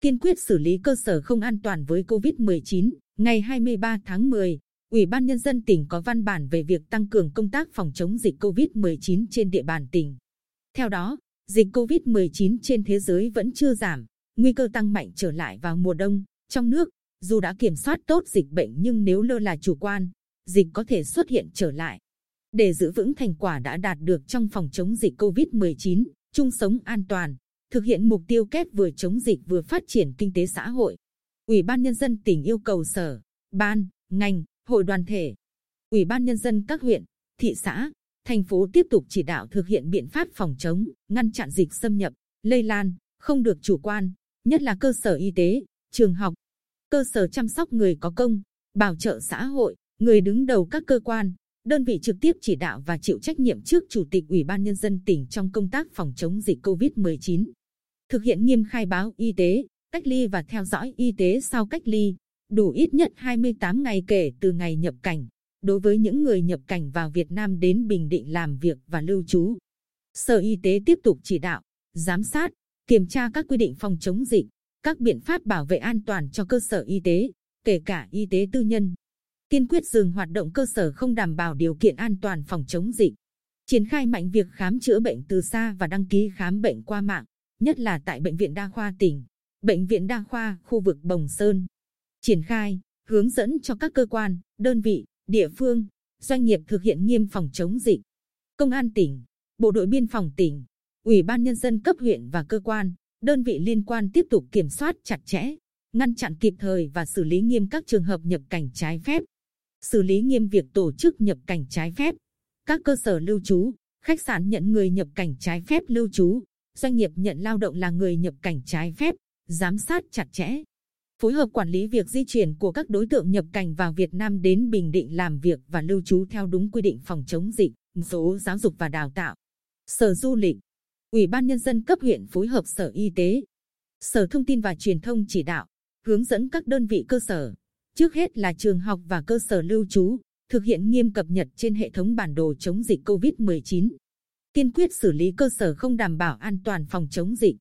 kiên quyết xử lý cơ sở không an toàn với COVID-19. Ngày 23 tháng 10, Ủy ban Nhân dân tỉnh có văn bản về việc tăng cường công tác phòng chống dịch COVID-19 trên địa bàn tỉnh. Theo đó, dịch COVID-19 trên thế giới vẫn chưa giảm, nguy cơ tăng mạnh trở lại vào mùa đông. Trong nước, dù đã kiểm soát tốt dịch bệnh nhưng nếu lơ là chủ quan, dịch có thể xuất hiện trở lại. Để giữ vững thành quả đã đạt được trong phòng chống dịch COVID-19, chung sống an toàn, thực hiện mục tiêu kép vừa chống dịch vừa phát triển kinh tế xã hội. Ủy ban Nhân dân tỉnh yêu cầu sở, ban, ngành, hội đoàn thể, Ủy ban Nhân dân các huyện, thị xã, thành phố tiếp tục chỉ đạo thực hiện biện pháp phòng chống, ngăn chặn dịch xâm nhập, lây lan, không được chủ quan, nhất là cơ sở y tế, trường học, cơ sở chăm sóc người có công, bảo trợ xã hội, người đứng đầu các cơ quan, đơn vị trực tiếp chỉ đạo và chịu trách nhiệm trước Chủ tịch Ủy ban Nhân dân tỉnh trong công tác phòng chống dịch COVID-19. Thực hiện nghiêm khai báo y tế, cách ly và theo dõi y tế sau cách ly, đủ ít nhất 28 ngày kể từ ngày nhập cảnh, đối với những người nhập cảnh vào Việt Nam đến Bình Định làm việc và lưu trú. Sở Y tế tiếp tục chỉ đạo, giám sát, kiểm tra các quy định phòng chống dịch, các biện pháp bảo vệ an toàn cho cơ sở y tế, kể cả y tế tư nhân. Kiên quyết dừng hoạt động cơ sở không đảm bảo điều kiện an toàn phòng chống dịch. Triển khai mạnh việc khám chữa bệnh từ xa và đăng ký khám bệnh qua mạng, nhất là tại Bệnh viện Đa khoa tỉnh, Bệnh viện Đa khoa khu vực Bồng Sơn. Triển khai, hướng dẫn cho các cơ quan, đơn vị, địa phương, doanh nghiệp thực hiện nghiêm phòng chống dịch. Công an tỉnh, Bộ đội Biên phòng tỉnh, Ủy ban Nhân dân cấp huyện và cơ quan, đơn vị liên quan tiếp tục kiểm soát chặt chẽ, ngăn chặn kịp thời và xử lý nghiêm các trường hợp nhập cảnh trái phép. Xử lý nghiêm việc tổ chức nhập cảnh trái phép. Các cơ sở lưu trú, khách sạn nhận người nhập cảnh trái phép lưu trú, doanh nghiệp nhận lao động là người nhập cảnh trái phép, giám sát chặt chẽ. Phối hợp quản lý việc di chuyển của các đối tượng nhập cảnh vào Việt Nam đến Bình Định làm việc và lưu trú theo đúng quy định phòng chống dịch, số giáo dục và đào tạo. Sở Du lịch, Ủy ban Nhân dân cấp huyện phối hợp Sở Y tế, Sở Thông tin và Truyền thông chỉ đạo, hướng dẫn các đơn vị cơ sở, trước hết là trường học và cơ sở lưu trú, thực hiện nghiêm cập nhật trên hệ thống bản đồ chống dịch COVID-19. Kiên quyết xử lý cơ sở không đảm bảo an toàn phòng chống dịch.